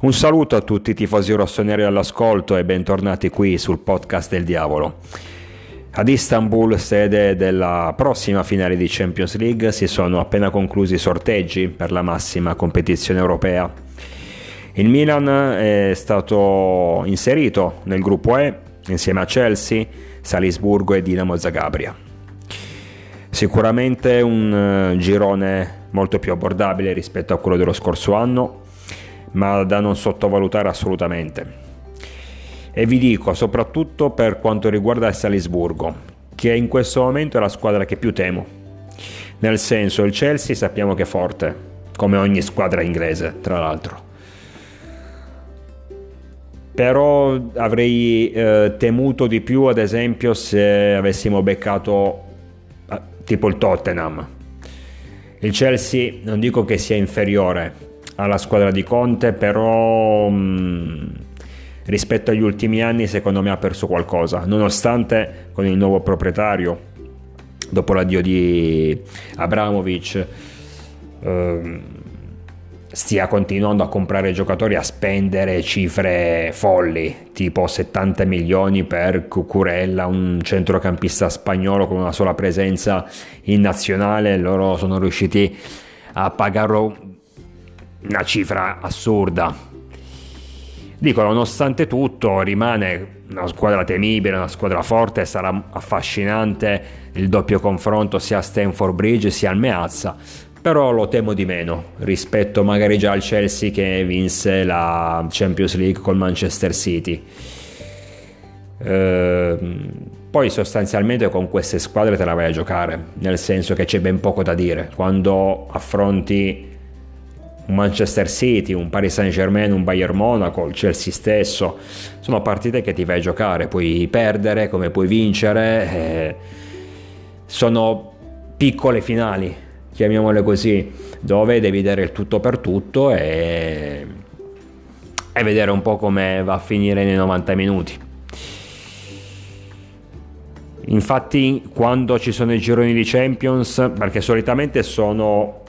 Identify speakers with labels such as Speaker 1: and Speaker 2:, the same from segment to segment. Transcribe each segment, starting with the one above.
Speaker 1: Un saluto a tutti i tifosi rossoneri all'ascolto e bentornati qui sul podcast del diavolo. Ad Istanbul, sede della prossima finale di Champions League, si sono appena conclusi i sorteggi per la massima competizione europea. Il Milan è stato inserito nel gruppo E insieme a Chelsea, Salisburgo e Dinamo Zagabria. Sicuramente un eh, girone molto più abbordabile rispetto a quello dello scorso anno ma da non sottovalutare assolutamente. E vi dico, soprattutto per quanto riguarda il Salisburgo, che in questo momento è la squadra che più temo. Nel senso, il Chelsea sappiamo che è forte, come ogni squadra inglese, tra l'altro. Però avrei eh, temuto di più, ad esempio, se avessimo beccato eh, tipo il Tottenham. Il Chelsea non dico che sia inferiore, alla squadra di Conte, però mh, mm, rispetto agli ultimi anni secondo me ha perso qualcosa, nonostante con il nuovo proprietario, dopo l'addio di Abramovic, eh, stia continuando a comprare giocatori, a spendere cifre folli, tipo 70 milioni per Cucurella, un centrocampista spagnolo con una sola presenza in nazionale, loro sono riusciti a pagarlo una cifra assurda. Dico, nonostante tutto, rimane una squadra temibile, una squadra forte, sarà affascinante il doppio confronto sia a Stanford Bridge sia al Meazza, però lo temo di meno rispetto magari già al Chelsea che vinse la Champions League col Manchester City. Ehm, poi sostanzialmente con queste squadre te la vai a giocare, nel senso che c'è ben poco da dire. Quando affronti un Manchester City, un Paris Saint Germain, un Bayern Monaco, il Chelsea stesso, sono partite che ti vai a giocare, puoi perdere come puoi vincere, eh, sono piccole finali, chiamiamole così, dove devi dare il tutto per tutto e, e vedere un po' come va a finire nei 90 minuti. Infatti, quando ci sono i gironi di Champions, perché solitamente sono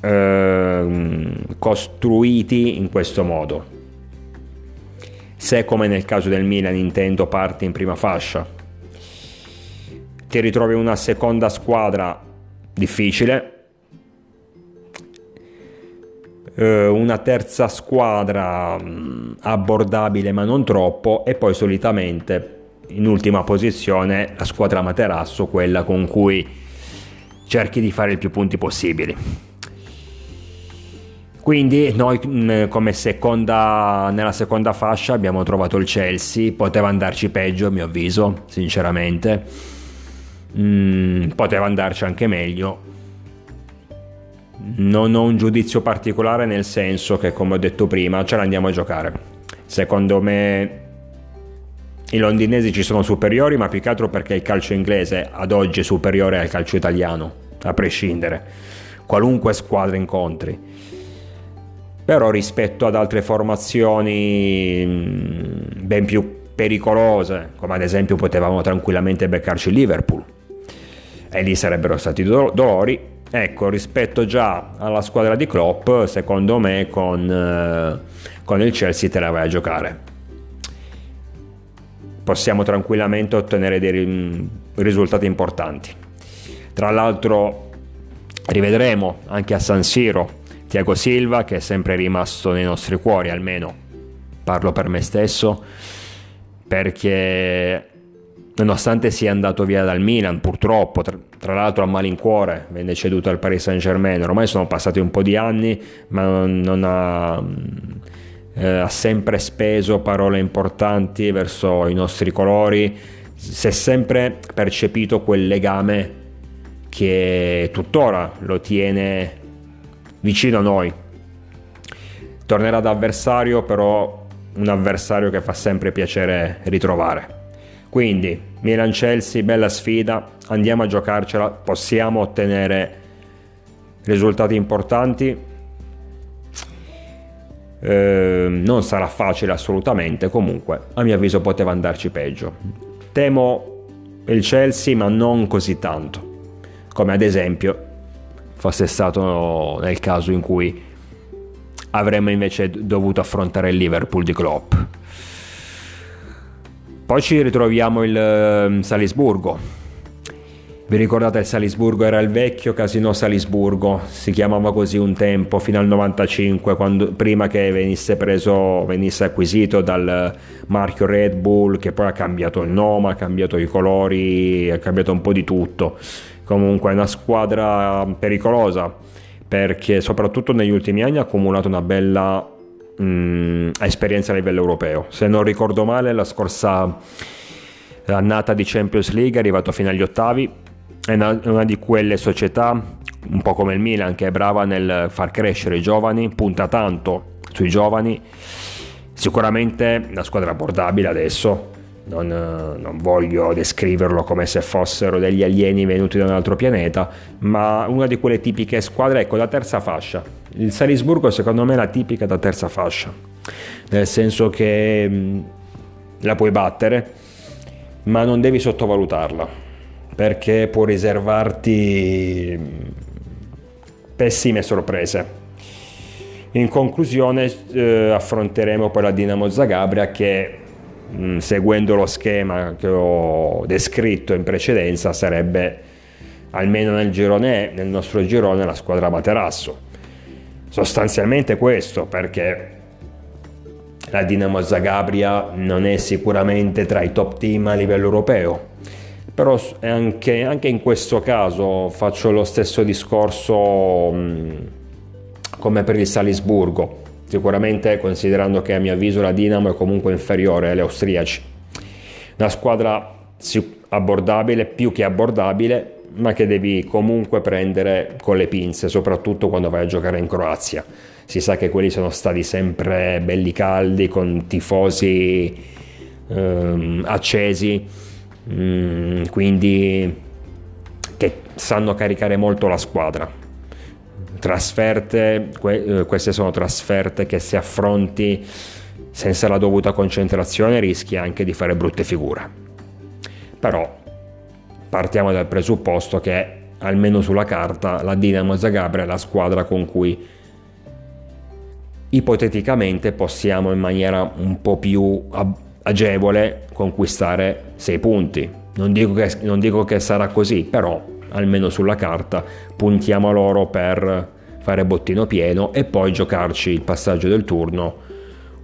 Speaker 1: eh, costruiti in questo modo. Se come nel caso del Milan intendo parti in prima fascia, ti ritrovi una seconda squadra difficile, eh, una terza squadra mm, abbordabile ma non troppo e poi solitamente in ultima posizione la squadra materasso, quella con cui cerchi di fare i più punti possibili. Quindi noi mm, come seconda, nella seconda fascia abbiamo trovato il Chelsea, poteva andarci peggio a mio avviso, sinceramente, mm, poteva andarci anche meglio. Non ho un giudizio particolare nel senso che come ho detto prima ce l'andiamo a giocare. Secondo me i londinesi ci sono superiori, ma più che altro perché il calcio inglese ad oggi è superiore al calcio italiano, a prescindere, qualunque squadra incontri però rispetto ad altre formazioni mm, ben più pericolose, come ad esempio potevamo tranquillamente beccarci Liverpool, e lì sarebbero stati dolori. Ecco, rispetto già alla squadra di Klopp, secondo me con, eh, con il Chelsea te la vai a giocare. Possiamo tranquillamente ottenere dei mm, risultati importanti. Tra l'altro rivedremo anche a San Siro Tiago Silva che è sempre rimasto nei nostri cuori, almeno parlo per me stesso, perché nonostante sia andato via dal Milan, purtroppo, tra, tra, l'altro a malincuore, venne ceduto al Paris Saint Germain, ormai sono passati un po' di anni, ma non, non ha, eh, ha sempre speso parole importanti verso i nostri colori, si è sempre percepito quel legame che tuttora lo tiene vicino a noi. Tornerà da avversario, però un avversario che fa sempre piacere ritrovare. Quindi, Milan-Chelsea, bella sfida, andiamo a giocarcela, possiamo ottenere risultati importanti. Eh, non sarà facile assolutamente, comunque a mio avviso poteva andarci peggio. Temo il Chelsea, ma non così tanto, come ad esempio fosse stato nel caso in cui avremmo invece dovuto affrontare il Liverpool di Klopp. Poi ci ritroviamo il ehm, Salisburgo. Vi ricordate il Salisburgo era il vecchio casino Salisburgo, si chiamava così un tempo fino al 95, quando, prima che venisse preso, venisse acquisito dal marchio Red Bull, che poi ha cambiato il nome, ha cambiato i colori, ha cambiato un po' di tutto. Comunque è una squadra pericolosa perché soprattutto negli ultimi anni ha accumulato una bella mh, mm, esperienza a livello europeo. Se non ricordo male, la scorsa annata di Champions League è arrivato fino agli ottavi. È una, una di quelle società, un po' come il Milan, che è brava nel far crescere i giovani, punta tanto sui giovani. Sicuramente una squadra abbordabile adesso, non, non, voglio descriverlo come se fossero degli alieni venuti da un altro pianeta, ma una di quelle tipiche squadre, ecco, da terza fascia. Il Salisburgo secondo me è la tipica da terza fascia, nel senso che mh, la puoi battere, ma non devi sottovalutarla, perché può riservarti pessime sorprese. In conclusione eh, affronteremo poi la Dinamo Zagabria che Mm, seguendo lo schema che ho descritto in precedenza, sarebbe almeno nel girone nel nostro girone, la squadra Materasso. Sostanzialmente questo perché la Dinamo Zagabria non è sicuramente tra i top team a livello europeo, però anche, anche in questo caso faccio lo stesso discorso mh, mm, come per il Salisburgo sicuramente considerando che a mio avviso la Dinamo è comunque inferiore agli austriaci. Una squadra abbordabile, più che abbordabile, ma che devi comunque prendere con le pinze, soprattutto quando vai a giocare in Croazia. Si sa che quelli sono stati sempre belli caldi, con tifosi ehm, accesi, mm, quindi che sanno caricare molto la squadra trasferte, que- eh, queste sono trasferte che se affronti senza la dovuta concentrazione rischi anche di fare brutte figure. Però partiamo dal presupposto che almeno sulla carta la Dinamo Zagabria è la squadra con cui ipoteticamente possiamo in maniera un po' più agevole conquistare 6 punti. Non dico, che, non dico che sarà così, però almeno sulla carta, puntiamo a loro per fare bottino pieno e poi giocarci il passaggio del turno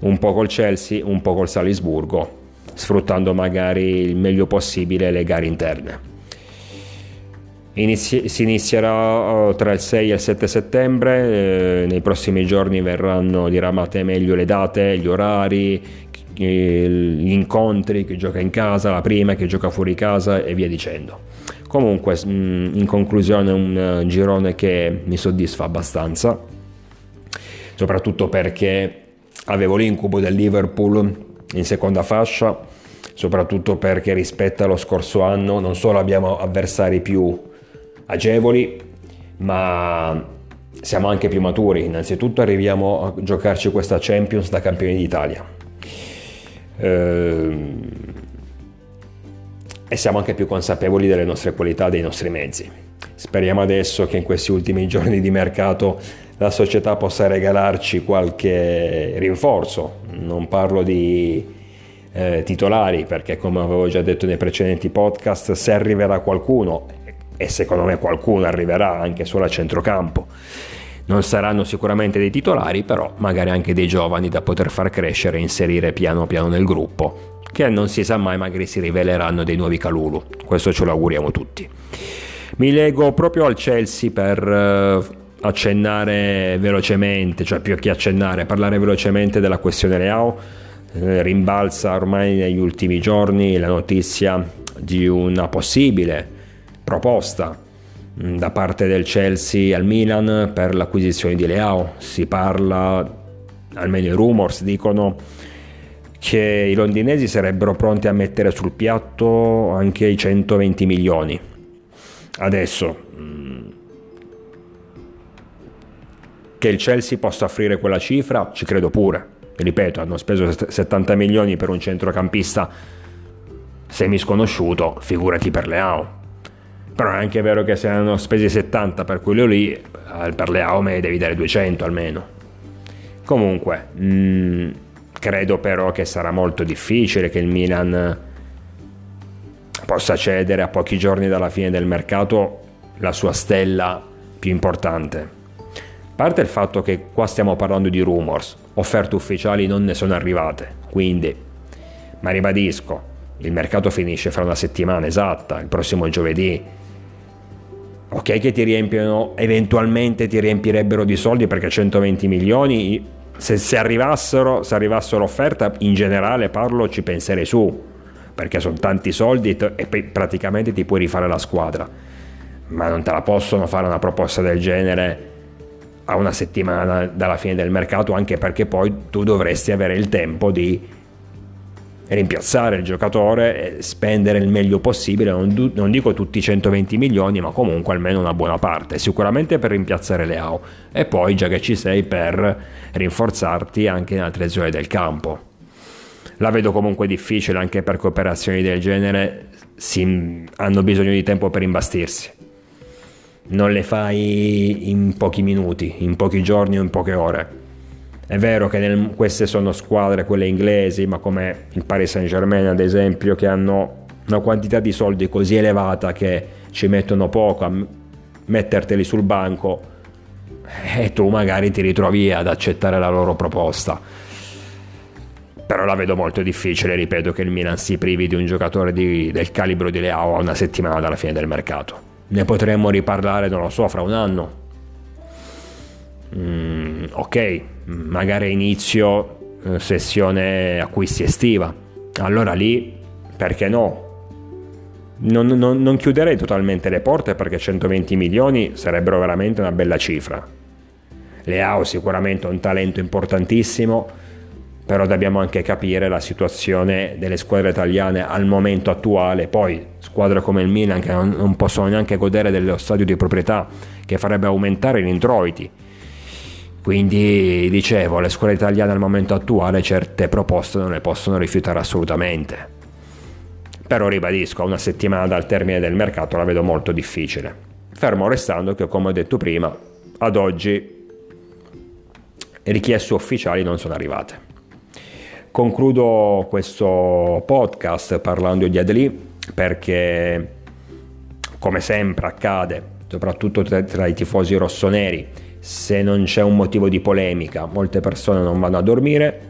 Speaker 1: un po' col Chelsea, un po' col Salisburgo, sfruttando magari il meglio possibile le gare interne. Inizi- si inizierà oh, tra il 6 e il 7 settembre, eh, nei prossimi giorni verranno diramate meglio le date, gli orari, gli incontri, chi gioca in casa, la prima, chi gioca fuori casa e via dicendo. Comunque, mm, in conclusione, un eh, girone che mi soddisfa abbastanza, soprattutto perché avevo l'incubo del Liverpool in seconda fascia, soprattutto perché rispetto allo scorso anno non solo abbiamo avversari più agevoli, ma siamo anche più maturi. Innanzitutto arriviamo a giocarci questa Champions da campioni d'Italia. Ehm e siamo anche più consapevoli delle nostre qualità, dei nostri mezzi. Speriamo adesso che in questi ultimi giorni di mercato la società possa regalarci qualche rinforzo, non parlo di eh, titolari perché come avevo già detto nei precedenti podcast se arriverà qualcuno e secondo me qualcuno arriverà anche solo a centrocampo non saranno sicuramente dei titolari però magari anche dei giovani da poter far crescere e inserire piano piano nel gruppo che non si sa mai magari si riveleranno dei nuovi Calulu. Questo ce lo auguriamo tutti. Mi leggo proprio al Chelsea per uh, accennare velocemente, cioè più che accennare, parlare velocemente della questione Leao. Eh, rimbalza ormai negli ultimi giorni la notizia di una possibile proposta mm, da parte del Chelsea al Milan per l'acquisizione di Leao. Si parla, almeno i rumors dicono, che i londinesi sarebbero pronti a mettere sul piatto anche i 120 milioni. Adesso, mm, che il Chelsea possa offrire quella cifra, ci credo pure. Ripeto, hanno speso 70 milioni per un centrocampista semi sconosciuto, figurati per Leao. Però è anche vero che se hanno spesi 70 per quello lì, per Leao me ne devi dare 200 almeno Comunque, mh, mm, credo però che sarà molto difficile che il Milan possa cedere a pochi giorni dalla fine del mercato la sua stella più importante. A parte il fatto che qua stiamo parlando di rumors, offerte ufficiali non ne sono arrivate, quindi, ma ribadisco, il mercato finisce fra una settimana esatta, il prossimo giovedì. Ok che ti riempiono, eventualmente ti riempirebbero di soldi perché 120 milioni, se, se arrivassero, se arrivassero l'offerta, in generale parlo, ci penserei su, perché sono tanti soldi e poi praticamente ti puoi rifare la squadra. Ma non te la possono fare una proposta del genere a una settimana dalla fine del mercato, anche perché poi tu dovresti avere il tempo di rimpiazzare il giocatore e spendere il meglio possibile, non, non, dico tutti i 120 milioni, ma comunque almeno una buona parte, sicuramente per rimpiazzare Leao. E poi già che ci sei per rinforzarti anche in altre zone del campo. La vedo comunque difficile anche perché operazioni del genere. Si, hanno bisogno di tempo per imbastirsi. Non le fai in pochi minuti, in pochi giorni o in poche ore è vero che nel, queste sono squadre, quelle inglesi, ma come il Paris Saint Germain ad esempio, che hanno una quantità di soldi così elevata che ci mettono poco a metterteli sul banco e tu magari ti ritrovi ad accettare la loro proposta. Però la vedo molto difficile, ripeto, che il Milan si privi di un giocatore di, del calibro di Leao a una settimana dalla fine del mercato. Ne potremmo riparlare, non lo so, fra un anno, mm, ok, magari inizio eh, sessione acquisti estiva, allora lì perché no? Non, non, non chiuderei totalmente le porte perché 120 milioni sarebbero veramente una bella cifra. Leao sicuramente un talento importantissimo, però dobbiamo anche capire la situazione delle squadre italiane al momento attuale. Poi squadre come il Milan che non, non possono neanche godere dello stadio di proprietà che farebbe aumentare gli introiti quindi dicevo, le scuole italiane al momento attuale certe proposte non le possono rifiutare assolutamente. Però ribadisco, una settimana dal termine del mercato la vedo molto difficile. Fermo restando che, come ho detto prima, ad oggi richieste ufficiali non sono arrivate. Concludo questo podcast parlando di Adli perché, come sempre accade, soprattutto tra, tra i tifosi rossoneri, se non c'è un motivo di polemica, molte persone non vanno a dormire.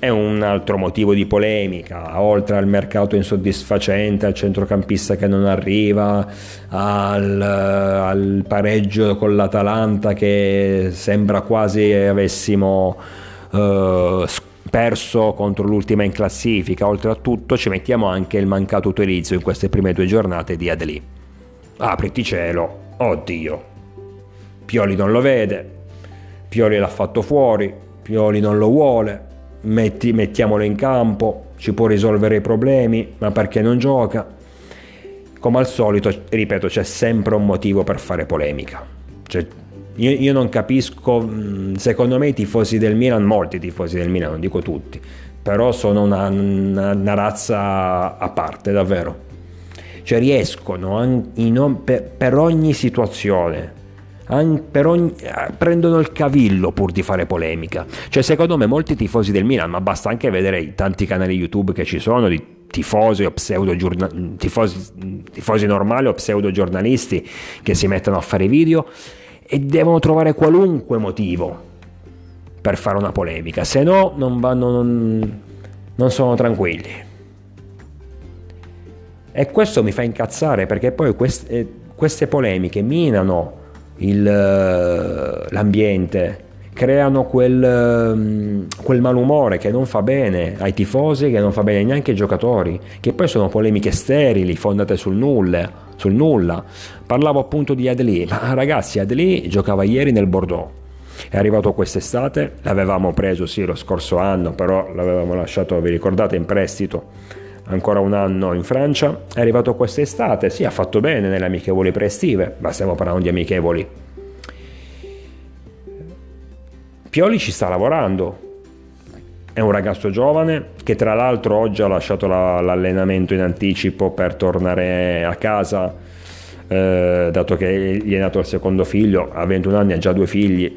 Speaker 1: È un altro motivo di polemica, oltre al mercato insoddisfacente, al centrocampista che non arriva, al, al pareggio con l'Atalanta che sembra quasi avessimo uh, perso contro l'ultima in classifica. Oltre a tutto ci mettiamo anche il mancato utilizzo in queste prime due giornate di Adli. Apriti cielo, oddio, Pioli non lo vede, Pioli l'ha fatto fuori, Pioli non lo vuole, metti, mettiamolo in campo, ci può risolvere i problemi, ma perché non gioca? Come al solito, ripeto, c'è sempre un motivo per fare polemica. Cioè, io, io, non capisco, secondo me i tifosi del Milan, molti tifosi del Milan, non dico tutti, però sono una, una, una razza a parte, davvero. Cioè riescono in, per, per ogni situazione Ogni, eh, prendono il cavillo pur di fare polemica. Cioè, secondo me, molti tifosi del Milan, ma basta anche vedere i tanti canali YouTube che ci sono di tifosi o pseudo tifosi, tifosi normali o pseudo giornalisti che si mettono a fare video e devono trovare qualunque motivo per fare una polemica, se no non, vanno, non, non sono tranquilli. E questo mi fa incazzare perché poi queste, queste polemiche minano il, eh, l'ambiente, creano quel, mm, quel, malumore che non fa bene ai tifosi, che non fa bene neanche ai giocatori, che poi sono polemiche sterili, fondate sul nulla. Sul nulla. Parlavo appunto di Adli, ma ragazzi, Adli giocava ieri nel Bordeaux. È arrivato quest'estate, l'avevamo preso sì lo scorso anno, però l'avevamo lasciato, vi ricordate, in prestito ancora un anno in Francia, è arrivato quest'estate, sì, ha fatto bene nelle amichevoli preestive, ma stiamo parlando di amichevoli. Pioli ci sta lavorando, è un ragazzo giovane che tra l'altro oggi ha lasciato la, l'allenamento in anticipo per tornare a casa, eh, dato che gli è nato il secondo figlio, ha 21 anni, ha già due figli,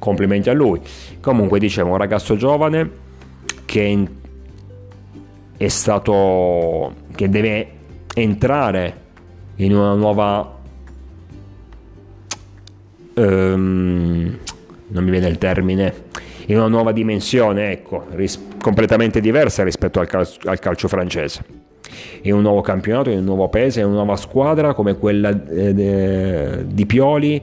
Speaker 1: complimenti a lui. Comunque dicevo, un ragazzo giovane che è stato che deve entrare in una nuova um, non mi viene il termine in una nuova dimensione ecco ris- completamente diversa rispetto al, cal- al calcio francese. In un nuovo campionato, in un nuovo paese, in una nuova squadra come quella eh, di Pioli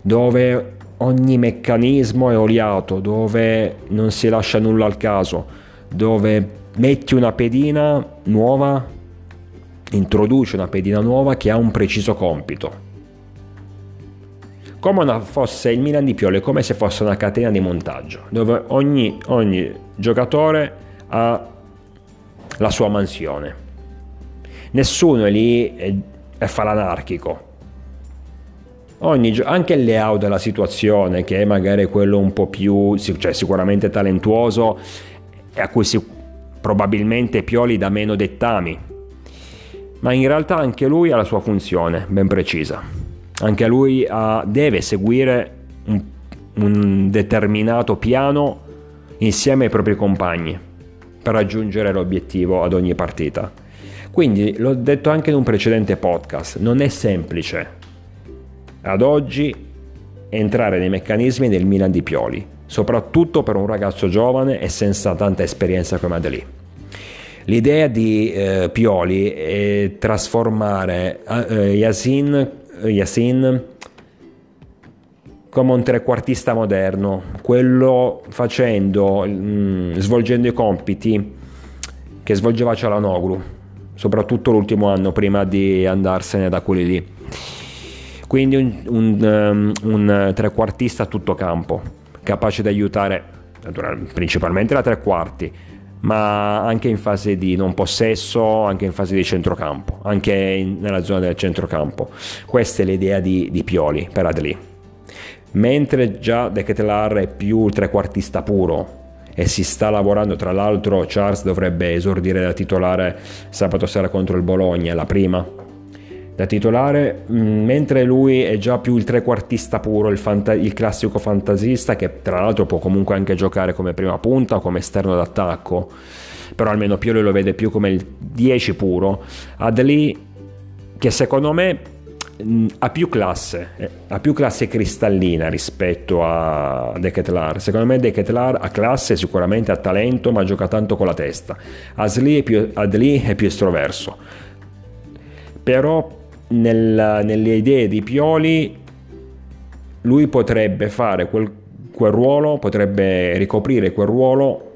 Speaker 1: dove ogni meccanismo è oliato, dove non si lascia nulla al caso, dove metti una pedina nuova, introduci una pedina nuova che ha un preciso compito. Come fosse il Milan di Pioli, come se fosse una catena di montaggio, dove ogni, ogni giocatore ha la sua mansione. Nessuno è lì e, e fa l'anarchico. Ogni, anche il layout della situazione, che è magari quello un po' più, cioè sicuramente talentuoso, e a cui si, probabilmente Pioli dà meno dettami, ma in realtà anche lui ha la sua funzione ben precisa. Anche lui ha, deve seguire un, un determinato piano insieme ai propri compagni per raggiungere l'obiettivo ad ogni partita. Quindi l'ho detto anche in un precedente podcast, non è semplice ad oggi entrare nei meccanismi del Milan di Pioli, soprattutto per un ragazzo giovane e senza tanta esperienza come Adeli. L'idea di eh, Pioli è trasformare eh, Yasin, Yasin come un trequartista moderno, quello facendo, mh, mm, svolgendo i compiti che svolgeva Cialanoglu, soprattutto l'ultimo anno prima di andarsene da quelli lì quindi un, un, um, un trequartista a tutto campo, capace di aiutare principalmente la tre quarti, ma anche in fase di non possesso, anche in fase di centrocampo, anche in, nella zona del centrocampo. Questa è l'idea di, di Pioli per Adli. Mentre già De Ketelaar è più trequartista puro e si sta lavorando, tra l'altro Charles dovrebbe esordire da titolare sabato sera contro il Bologna, la prima, da titolare, mm, mentre lui è già più il trequartista puro, il, fanta- il, classico fantasista che tra l'altro può comunque anche giocare come prima punta o come esterno d'attacco, però almeno Pioli lo vede più come il 10 puro. Adli che secondo me mm, ha più classe, eh, ha più classe cristallina rispetto a De Ketelaar. Secondo me De Ketelaar ha classe, sicuramente ha talento, ma gioca tanto con la testa. Asli è più, Adli è più estroverso. Però nel, nelle idee di Pioli lui potrebbe fare quel, quel, ruolo, potrebbe ricoprire quel ruolo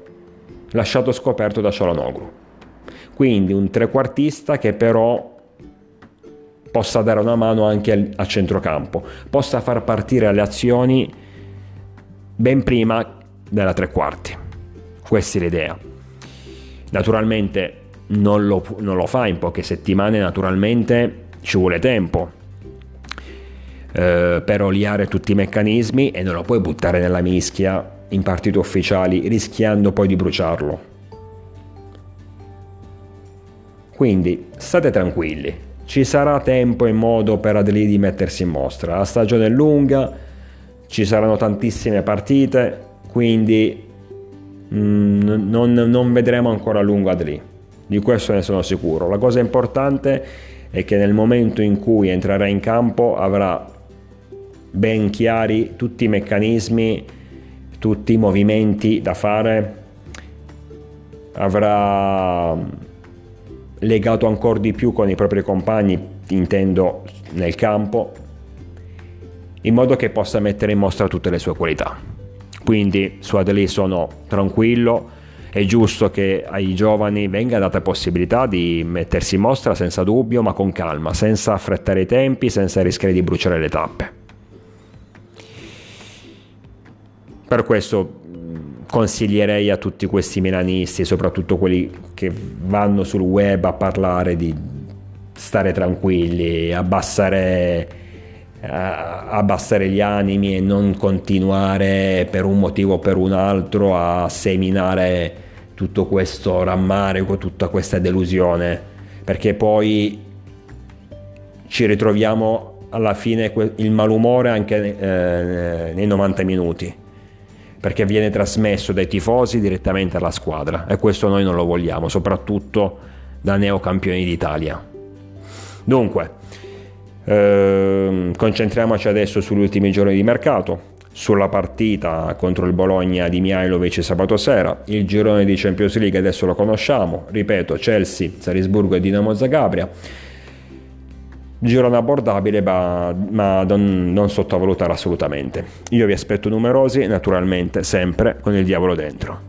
Speaker 1: lasciato scoperto da Cialanoglu. Quindi un trequartista che però possa dare una mano anche a centrocampo, possa far partire le azioni ben prima della tre quarti. Questa è l'idea. Naturalmente non lo, non lo fa in poche settimane, naturalmente ci vuole tempo eh, per oliare tutti i meccanismi e non lo puoi buttare nella mischia in partite ufficiali rischiando poi di bruciarlo. Quindi state tranquilli, ci sarà tempo e modo per Adeli di mettersi in mostra. La stagione è lunga, ci saranno tantissime partite, quindi mm, non, non, vedremo ancora a lungo Adeli. Di questo ne sono sicuro. La cosa importante è che nel momento in cui entrerà in campo avrà ben chiari tutti i meccanismi, tutti i movimenti da fare, avrà legato ancora di più con i propri compagni, intendo nel campo, in modo che possa mettere in mostra tutte le sue qualità. Quindi su Adeli sono tranquillo, è giusto che ai giovani venga data possibilità di mettersi in mostra senza dubbio, ma con calma, senza affrettare i tempi, senza rischiare di bruciare le tappe. Per questo consiglierei a tutti questi milanisti, soprattutto quelli che vanno sul web a parlare di stare tranquilli, abbassare, abbassare gli animi e non continuare per un motivo o per un altro a seminare tutto questo rammarico, tutta questa delusione, perché poi ci ritroviamo alla fine il malumore anche eh, nei 90 minuti. perché viene trasmesso dai tifosi direttamente alla squadra e questo noi non lo vogliamo, soprattutto da neocampioni d'Italia. Dunque, ehm, concentriamoci adesso sugli ultimi giorni di mercato, sulla partita contro il Bologna di Mihailovic sabato sera, il girone di Champions League adesso lo conosciamo, ripeto Chelsea, Salisburgo e Dinamo Zagabria girone abbordabile ma, ma non, non sottovalutare assolutamente. Io vi aspetto numerosi, naturalmente sempre con il diavolo dentro.